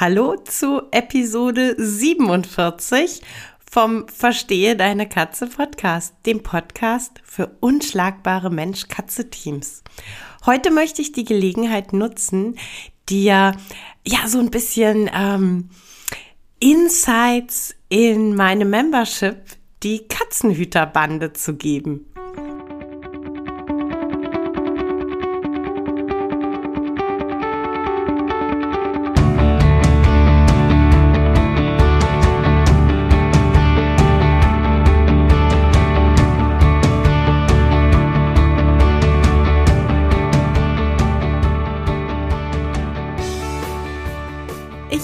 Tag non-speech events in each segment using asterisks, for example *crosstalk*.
Hallo zu Episode 47 vom Verstehe deine Katze Podcast, dem Podcast für unschlagbare Mensch-Katze-Teams. Heute möchte ich die Gelegenheit nutzen, dir ja so ein bisschen ähm, Insights in meine Membership, die Katzenhüterbande zu geben.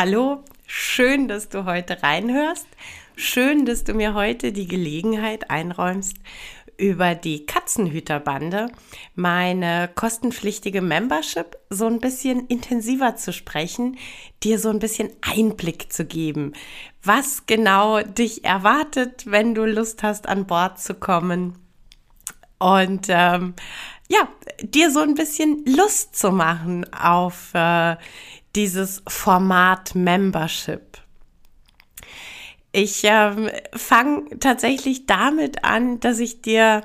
Hallo, schön, dass du heute reinhörst. Schön, dass du mir heute die Gelegenheit einräumst, über die Katzenhüterbande, meine kostenpflichtige Membership, so ein bisschen intensiver zu sprechen, dir so ein bisschen Einblick zu geben, was genau dich erwartet, wenn du Lust hast, an Bord zu kommen. Und ähm, ja, dir so ein bisschen Lust zu machen auf äh, dieses Format Membership. Ich ähm, fange tatsächlich damit an, dass ich dir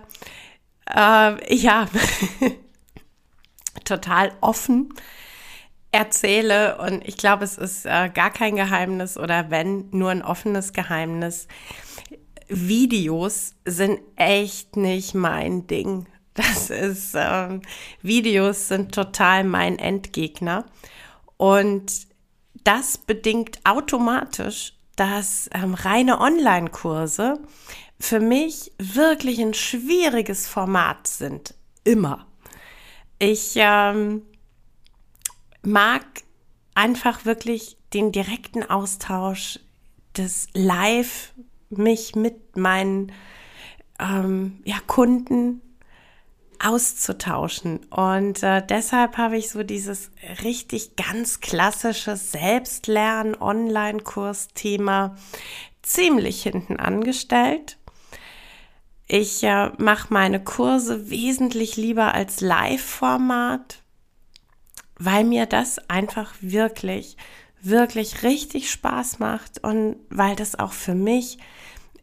äh, ja *laughs* total offen erzähle und ich glaube, es ist äh, gar kein Geheimnis oder wenn nur ein offenes Geheimnis. Videos sind echt nicht mein Ding. Das ist, äh, Videos sind total mein Endgegner. Und das bedingt automatisch, dass ähm, reine Online-Kurse für mich wirklich ein schwieriges Format sind. Immer. Ich ähm, mag einfach wirklich den direkten Austausch des Live, mich mit meinen ähm, ja, Kunden auszutauschen. Und äh, deshalb habe ich so dieses richtig ganz klassische Selbstlernen-Online-Kurs-Thema ziemlich hinten angestellt. Ich äh, mache meine Kurse wesentlich lieber als Live-Format, weil mir das einfach wirklich, wirklich richtig Spaß macht und weil das auch für mich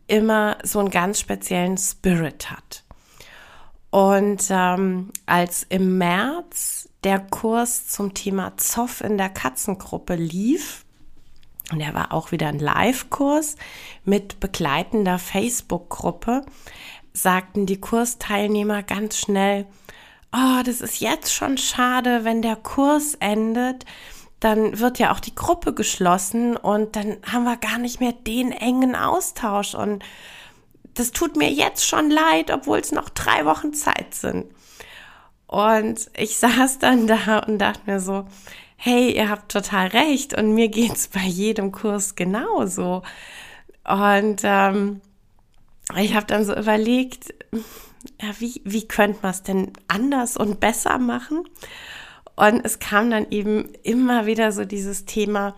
immer so einen ganz speziellen Spirit hat. Und ähm, als im März der Kurs zum Thema Zoff in der Katzengruppe lief, und er war auch wieder ein Live-Kurs mit begleitender Facebook-Gruppe, sagten die Kursteilnehmer ganz schnell, oh, das ist jetzt schon schade, wenn der Kurs endet, dann wird ja auch die Gruppe geschlossen und dann haben wir gar nicht mehr den engen Austausch. Und das tut mir jetzt schon leid, obwohl es noch drei Wochen Zeit sind. Und ich *laughs* saß dann da und dachte mir so, hey, ihr habt total recht und mir geht's bei jedem Kurs genauso. Und ähm, ich habe dann so überlegt, ja, wie, wie könnte man es denn anders und besser machen? Und es kam dann eben immer wieder so dieses Thema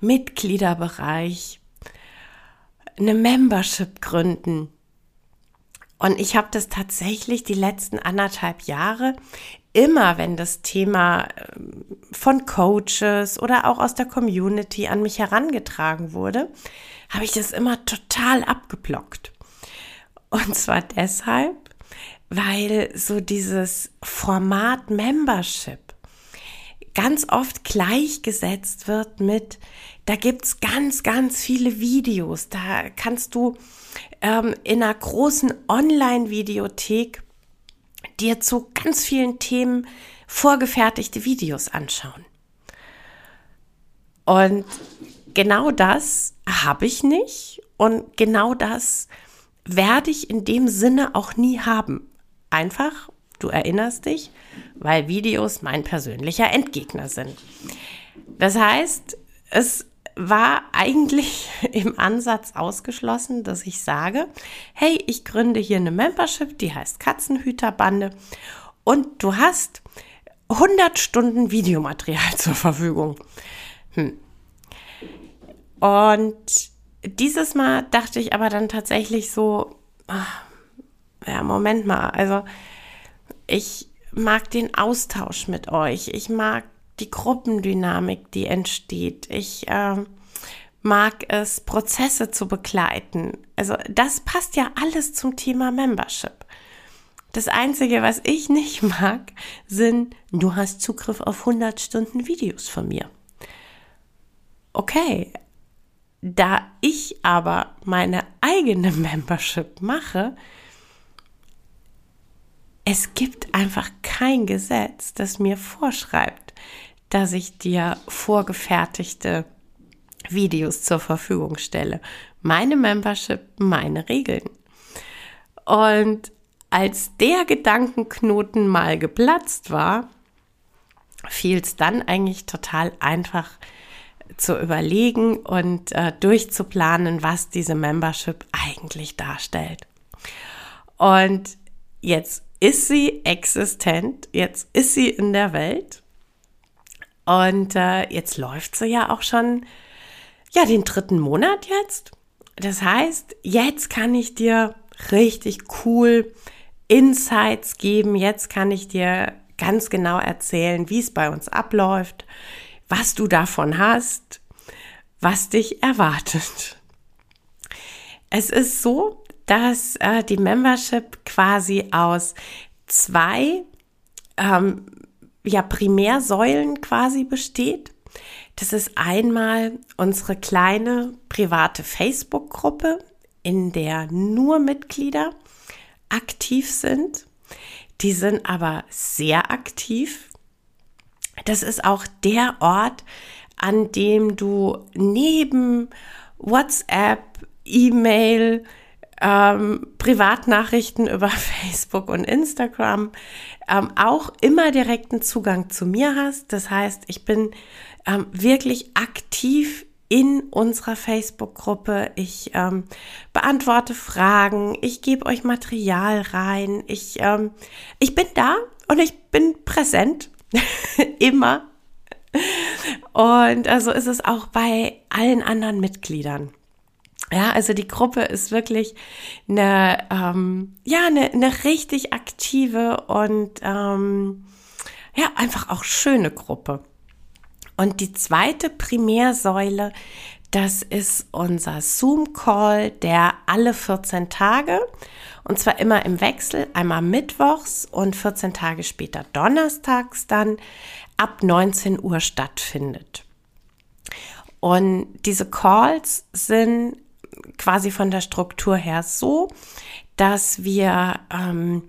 Mitgliederbereich, eine Membership gründen. Und ich habe das tatsächlich die letzten anderthalb Jahre immer, wenn das Thema ähm, von Coaches oder auch aus der Community an mich herangetragen wurde, habe ich das immer total abgeblockt. Und zwar deshalb, weil so dieses Format Membership ganz oft gleichgesetzt wird mit, da gibt's ganz, ganz viele Videos, da kannst du ähm, in einer großen Online-Videothek dir zu ganz vielen Themen vorgefertigte Videos anschauen. Und genau das habe ich nicht und genau das werde ich in dem Sinne auch nie haben. Einfach, Du erinnerst dich, weil Videos mein persönlicher Endgegner sind. Das heißt, es war eigentlich *laughs* im Ansatz ausgeschlossen, dass ich sage, hey, ich gründe hier eine Membership, die heißt Katzenhüterbande und du hast 100 Stunden Videomaterial *laughs* zur Verfügung. Hm. Und dieses Mal dachte ich aber dann tatsächlich so, ach, ja, Moment mal, also ich mag den Austausch mit euch, ich mag die Gruppendynamik, die entsteht. Ich äh, mag es, Prozesse zu begleiten. Also das passt ja alles zum Thema Membership. Das Einzige, was ich nicht *laughs* mag, sind, du hast Zugriff auf 100 Stunden Videos von mir. Okay, da ich aber meine eigene *laughs* Membership mache, es gibt einfach kein Gesetz, das mir vorschreibt, dass ich dir vorgefertigte Videos zur Verfügung stelle. Meine Membership, meine Regeln. Und als der Gedankenknoten mal geplatzt war, fiel es dann eigentlich total einfach zu überlegen und äh, durchzuplanen, was diese Membership eigentlich darstellt. Und jetzt ist sie existent, jetzt ist sie in der Welt und äh, jetzt läuft sie ja auch schon, ja, den dritten Monat jetzt. Das heißt, jetzt kann ich dir richtig cool Insights geben. Jetzt kann ich dir ganz genau erzählen, wie es bei uns abläuft, was du davon hast, was dich erwartet. Es ist so, dass äh, die Membership quasi aus zwei ähm, ja, Primärsäulen quasi besteht. Das ist einmal unsere kleine private Facebook-Gruppe, in der nur Mitglieder aktiv sind. Die sind aber sehr aktiv. Das ist auch der Ort, an dem du neben WhatsApp, E-Mail, ähm, Privatnachrichten *laughs* über Facebook und Instagram ähm, auch immer direkten Zugang zu mir hast. Das heißt, ich bin ähm, wirklich aktiv in unserer Facebook-Gruppe. Ich ähm, beantworte Fragen, ich gebe euch Material rein, ich, ähm, ich bin da und ich bin präsent, *laughs* immer. Und also ist es auch bei allen anderen Mitgliedern. Ja, also die Gruppe ist wirklich eine, ähm, ja, eine, eine richtig aktive und ähm, ja, einfach auch schöne Gruppe. Und die zweite Primärsäule, das ist unser Zoom-Call, der alle 14 Tage, und zwar immer im Wechsel, einmal mittwochs und 14 Tage später donnerstags dann ab 19 Uhr stattfindet. Und diese Calls sind quasi von der Struktur her so, dass wir ähm,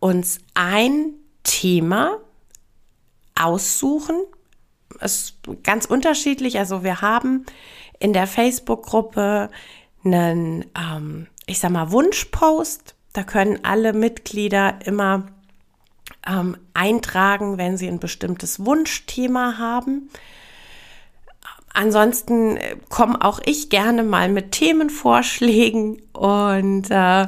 uns ein Thema aussuchen. Es ist ganz unterschiedlich. Also wir haben in der Facebook-Gruppe einen, ähm, ich sag mal, Wunschpost. Da können alle Mitglieder immer ähm, eintragen, wenn sie ein bestimmtes Wunschthema haben. Ansonsten äh, komme auch ich gerne mal mit Themenvorschlägen und äh,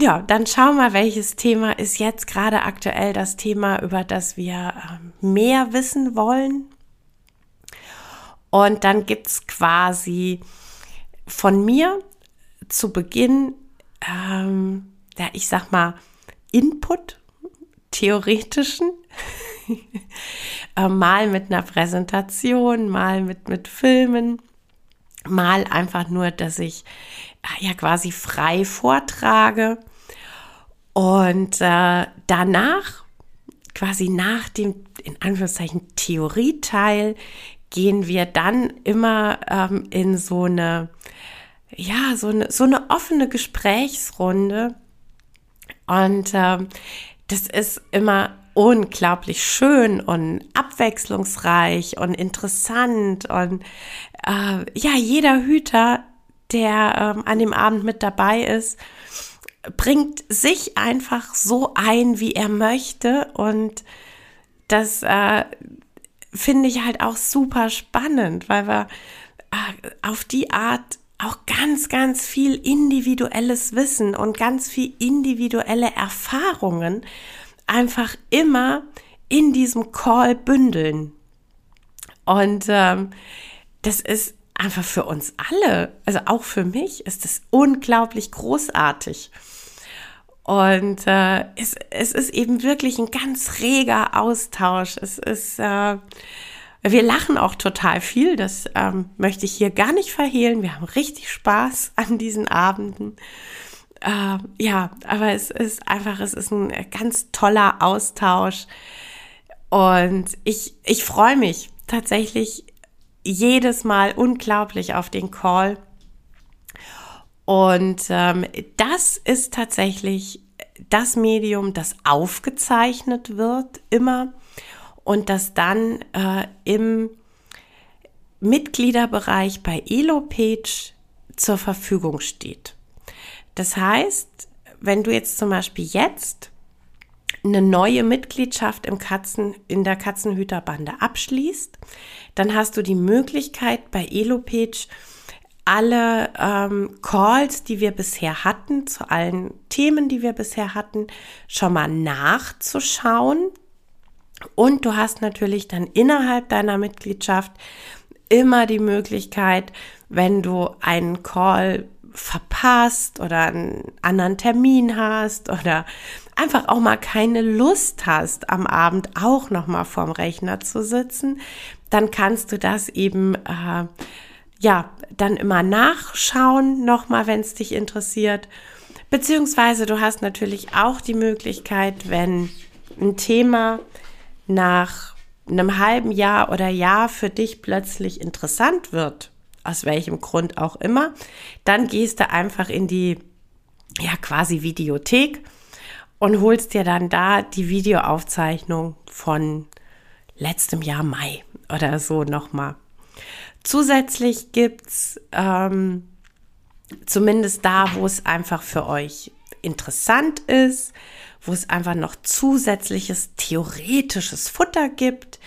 ja, dann schauen wir, welches Thema ist jetzt gerade aktuell das Thema, über das wir äh, mehr wissen wollen. Und dann gibt es quasi von mir zu Beginn, ähm, ja, ich sag mal, Input, theoretischen. *laughs* Äh, mal mit einer Präsentation, mal mit, mit Filmen, mal einfach nur, dass ich äh, ja quasi frei vortrage. Und äh, danach, quasi nach dem, in Anführungszeichen, Theorieteil, gehen wir dann immer ähm, in so eine, ja, so eine, so eine offene Gesprächsrunde. Und ähm, das ist immer unglaublich schön und abwechslungsreich und interessant und äh, ja, jeder Hüter, der ähm, an dem Abend mit dabei ist, bringt sich einfach so ein, wie er möchte und das äh, finde ich halt auch super spannend, weil wir äh, auf die Art auch ganz, ganz viel individuelles Wissen und ganz viel individuelle Erfahrungen einfach immer in diesem Call bündeln. Und ähm, das ist einfach für uns alle, also auch für mich, ist es unglaublich großartig. Und äh, es, es ist eben wirklich ein ganz reger Austausch. Es ist, äh, wir lachen auch total viel, das ähm, möchte ich hier gar nicht verhehlen. Wir haben richtig Spaß *laughs* an diesen Abenden. Äh, ja, aber es ist einfach, es ist ein ganz toller Austausch. Und ich, ich freue mich tatsächlich jedes Mal unglaublich auf den Call. Und ähm, das ist tatsächlich das Medium, das aufgezeichnet wird immer und das dann äh, im Mitgliederbereich bei EloPage zur Verfügung steht. Das heißt, wenn du jetzt zum Beispiel jetzt eine neue Mitgliedschaft im Katzen, in der Katzenhüterbande abschließt, dann hast du die Möglichkeit bei EloPage alle ähm, Calls, die wir bisher hatten, zu allen Themen, die wir bisher hatten, schon mal nachzuschauen. Und du hast natürlich dann innerhalb deiner Mitgliedschaft immer die Möglichkeit, wenn du einen Call verpasst oder einen anderen Termin hast oder einfach auch mal keine Lust hast, am Abend auch noch mal vorm Rechner zu sitzen, dann kannst du das eben äh, ja dann immer nachschauen, noch mal, wenn es dich interessiert. Beziehungsweise du hast natürlich auch die Möglichkeit, wenn ein Thema nach einem halben Jahr oder Jahr für dich plötzlich interessant wird, aus welchem Grund auch immer, dann gehst du einfach in die, ja, quasi Videothek und holst dir dann da die Videoaufzeichnung von letztem Jahr Mai oder so nochmal. Zusätzlich gibt's ähm, zumindest da, wo es einfach für euch interessant ist, wo es einfach noch zusätzliches theoretisches Futter gibt,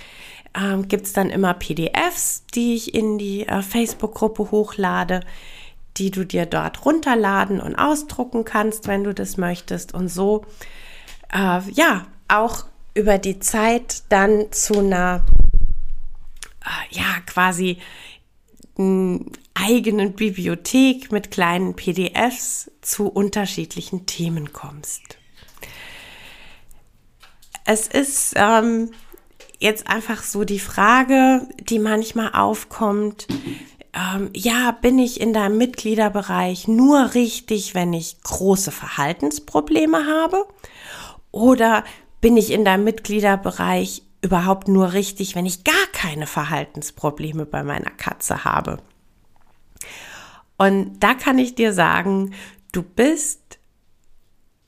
ähm, gibt es dann immer PDFs, die ich in die äh, Facebook-Gruppe hochlade, die du dir dort runterladen und ausdrucken kannst, wenn du das möchtest. Und so, äh, ja, auch über die Zeit dann zu einer, äh, ja, quasi eigenen Bibliothek mit kleinen PDFs zu unterschiedlichen Themen kommst. Es ist ähm, jetzt einfach so die Frage, die manchmal aufkommt, ähm, ja, bin ich in deinem Mitgliederbereich nur richtig, wenn ich große Verhaltensprobleme habe? Oder bin ich in deinem Mitgliederbereich überhaupt nur richtig, wenn ich gar keine Verhaltensprobleme bei meiner Katze habe? Und da kann ich dir sagen, du bist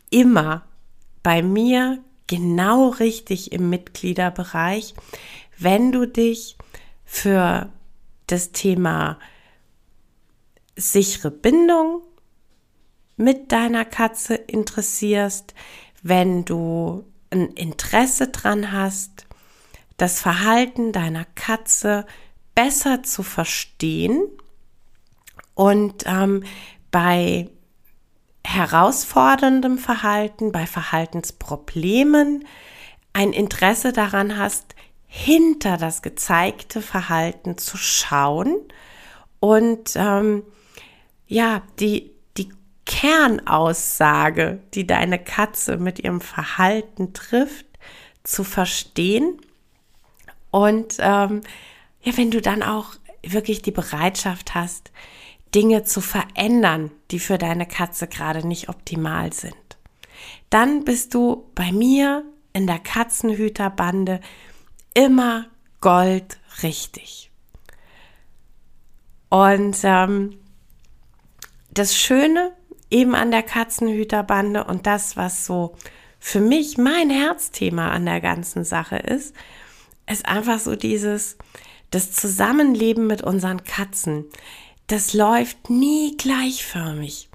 immer bei mir genau richtig im Mitgliederbereich, wenn du dich für das Thema sichere Bindung mit deiner Katze interessierst, wenn du ein Interesse dran hast, das Verhalten deiner Katze besser zu verstehen und ähm, bei herausforderndem Verhalten, bei Verhaltensproblemen ein Interesse daran hast, hinter das gezeigte Verhalten zu schauen und ähm, ja, die, die Kernaussage, die deine Katze mit ihrem Verhalten trifft, zu verstehen. Und ähm, ja, wenn du dann auch wirklich die Bereitschaft hast, Dinge zu verändern, die für deine Katze gerade nicht optimal sind. Dann bist du bei mir in der Katzenhüterbande immer Gold richtig. Und ähm, das Schöne eben an der Katzenhüterbande und das, was so für mich mein Herzthema an der ganzen Sache ist, ist einfach so dieses, das Zusammenleben mit unseren Katzen das läuft nie gleichförmig.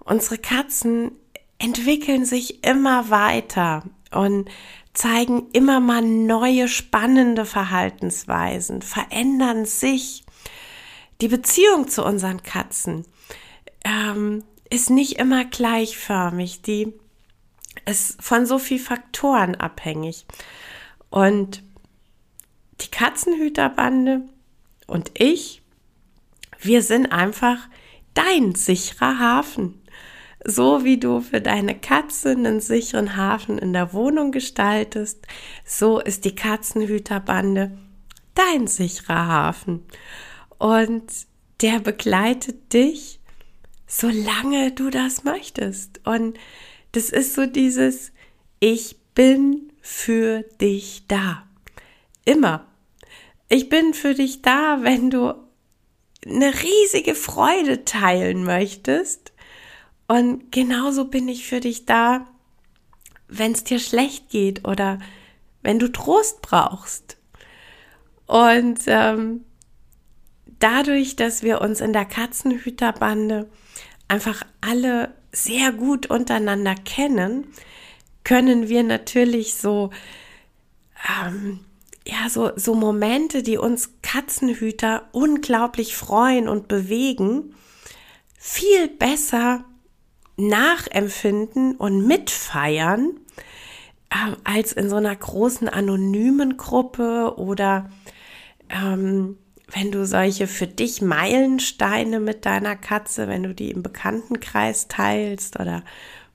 Unsere Katzen entwickeln sich immer weiter und zeigen immer mal neue spannende Verhaltensweisen, verändern sich. Die Beziehung zu unseren Katzen ähm, ist nicht immer gleichförmig. Die ist von so vielen Faktoren abhängig. Und die Katzenhüterbande und ich, wir sind einfach dein sicherer Hafen. So wie du für deine Katze einen sicheren Hafen in der Wohnung gestaltest, so ist die Katzenhüterbande dein sicherer Hafen. Und der begleitet dich, solange du das möchtest. Und das ist so dieses, ich bin für dich da. Immer. Ich bin für dich da, wenn du eine riesige Freude teilen möchtest. Und genauso bin ich für dich da, wenn es dir schlecht geht oder wenn du Trost brauchst. Und ähm, dadurch, dass wir uns in der Katzenhüterbande einfach alle sehr gut untereinander kennen, können wir natürlich so ähm, ja, so, so Momente, die uns Katzenhüter unglaublich freuen und bewegen, viel besser nachempfinden und mitfeiern, äh, als in so einer großen anonymen Gruppe oder ähm, wenn du solche für dich Meilensteine mit deiner Katze, wenn du die im Bekanntenkreis teilst oder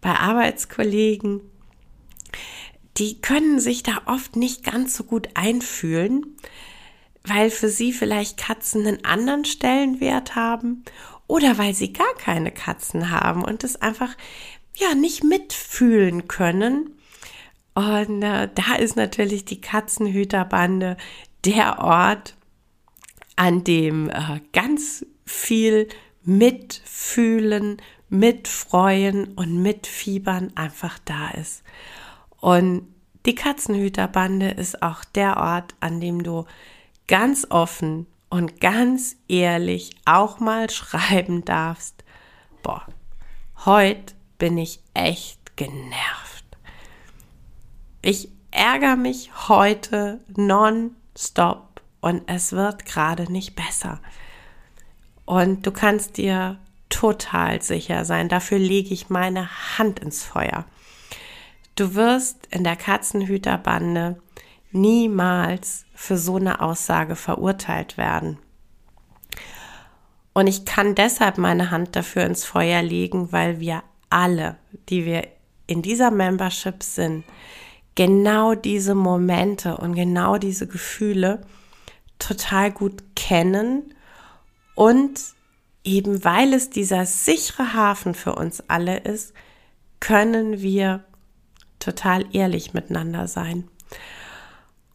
bei Arbeitskollegen, die können sich da oft nicht ganz so gut einfühlen, weil für sie vielleicht Katzen einen anderen Stellenwert haben oder weil sie gar keine Katzen haben und es einfach ja nicht mitfühlen können. Und äh, da ist natürlich die Katzenhüterbande der Ort, an dem äh, ganz viel mitfühlen, mitfreuen und mitfiebern einfach da ist. Und die Katzenhüterbande ist auch der Ort, an dem du ganz offen und ganz ehrlich auch mal *laughs* schreiben darfst, boah, heute bin ich echt genervt. Ich ärgere mich heute non-stop und es wird gerade nicht besser. Und du kannst dir total sicher sein, dafür lege ich meine Hand ins Feuer. Du wirst in der Katzenhüterbande niemals für so eine Aussage verurteilt werden. Und ich kann deshalb meine Hand dafür ins Feuer legen, weil wir alle, die wir in dieser Membership sind, genau diese Momente und genau diese Gefühle total gut kennen und eben weil es dieser sichere Hafen für uns alle ist, können wir total ehrlich miteinander sein.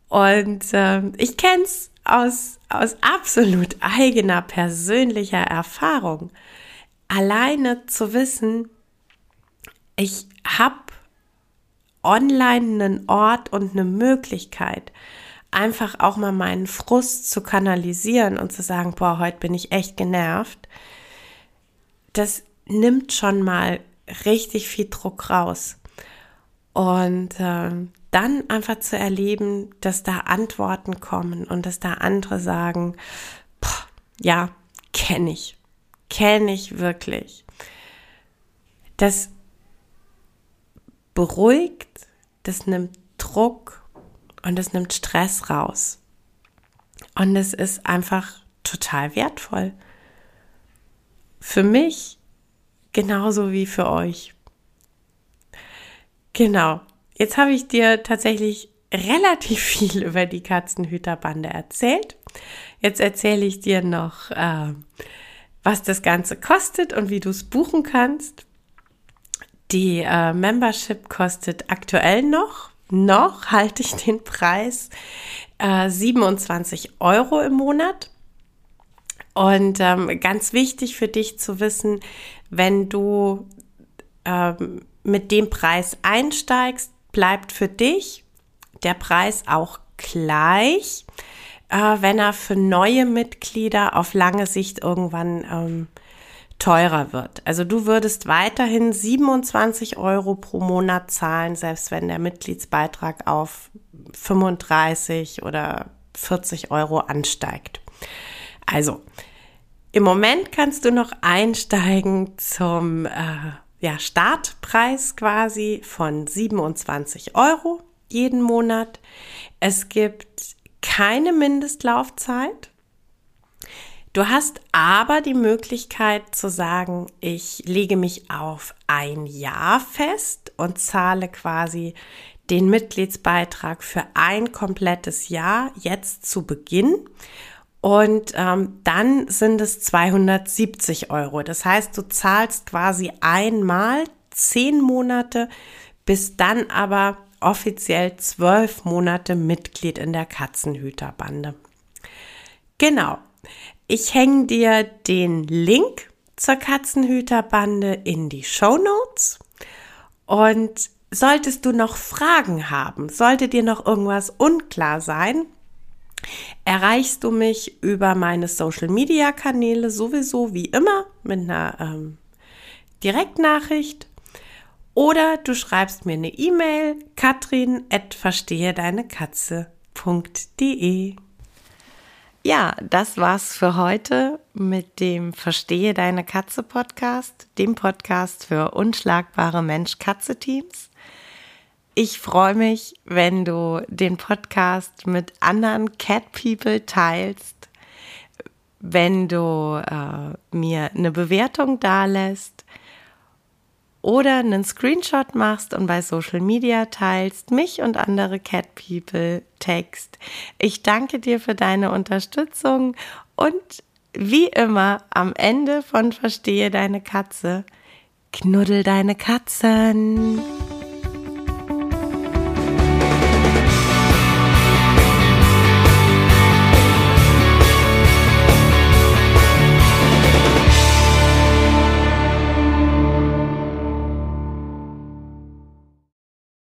Und äh, ich kenne es aus, aus absolut eigener persönlicher Erfahrung. Alleine zu wissen, ich habe online einen Ort und eine Möglichkeit, einfach auch mal meinen Frust zu kanalisieren und zu sagen, boah, heute bin ich echt genervt. Das nimmt schon mal richtig viel Druck raus. Und äh, dann einfach zu erleben, dass da Antworten kommen und dass da andere sagen, ja, kenne ich, kenne ich wirklich. Das beruhigt, das nimmt Druck und das nimmt Stress raus. Und es ist einfach total wertvoll. Für mich genauso wie für euch. Genau. Jetzt habe ich dir tatsächlich relativ *laughs* viel über die Katzenhüterbande erzählt. Jetzt erzähle ich dir noch, äh, was das Ganze kostet und wie du es buchen kannst. Die äh, Membership kostet aktuell noch, noch halte ich den Preis äh, 27 Euro im Monat. Und ähm, ganz wichtig für dich zu wissen, wenn du ähm, mit dem Preis einsteigst, bleibt für dich der Preis auch gleich, äh, wenn er für neue Mitglieder auf lange Sicht irgendwann ähm, teurer wird. Also du würdest weiterhin 27 Euro pro Monat zahlen, selbst wenn der Mitgliedsbeitrag auf 35 oder 40 Euro ansteigt. Also im Moment kannst du noch einsteigen zum äh, ja, Startpreis quasi von 27 Euro jeden Monat. Es gibt keine Mindestlaufzeit. Du hast aber die Möglichkeit zu sagen, ich lege mich auf ein Jahr fest und zahle quasi den Mitgliedsbeitrag für ein komplettes Jahr jetzt zu Beginn. Und ähm, dann sind es 270 Euro. Das heißt, du zahlst quasi einmal zehn Monate, bist dann aber offiziell zwölf Monate Mitglied in der Katzenhüterbande. Genau. Ich hänge dir den Link zur Katzenhüterbande in die Show Notes. Und solltest du noch Fragen haben, sollte dir noch irgendwas unklar sein, erreichst du mich über meine Social Media Kanäle sowieso wie immer mit einer ähm, Direktnachricht oder du schreibst mir eine E-Mail katrin at verstehe deine Katze.de. Ja, das war's für heute mit dem Verstehe deine Katze Podcast, dem Podcast für unschlagbare Mensch-Katze-Teams. Ich freue mich, wenn du den Podcast mit anderen Cat People teilst, wenn du äh, mir eine Bewertung dalässt oder einen Screenshot machst und bei Social Media teilst, mich und andere Cat People text. Ich danke dir für deine Unterstützung und wie immer am Ende von Verstehe deine Katze, knuddel deine Katzen.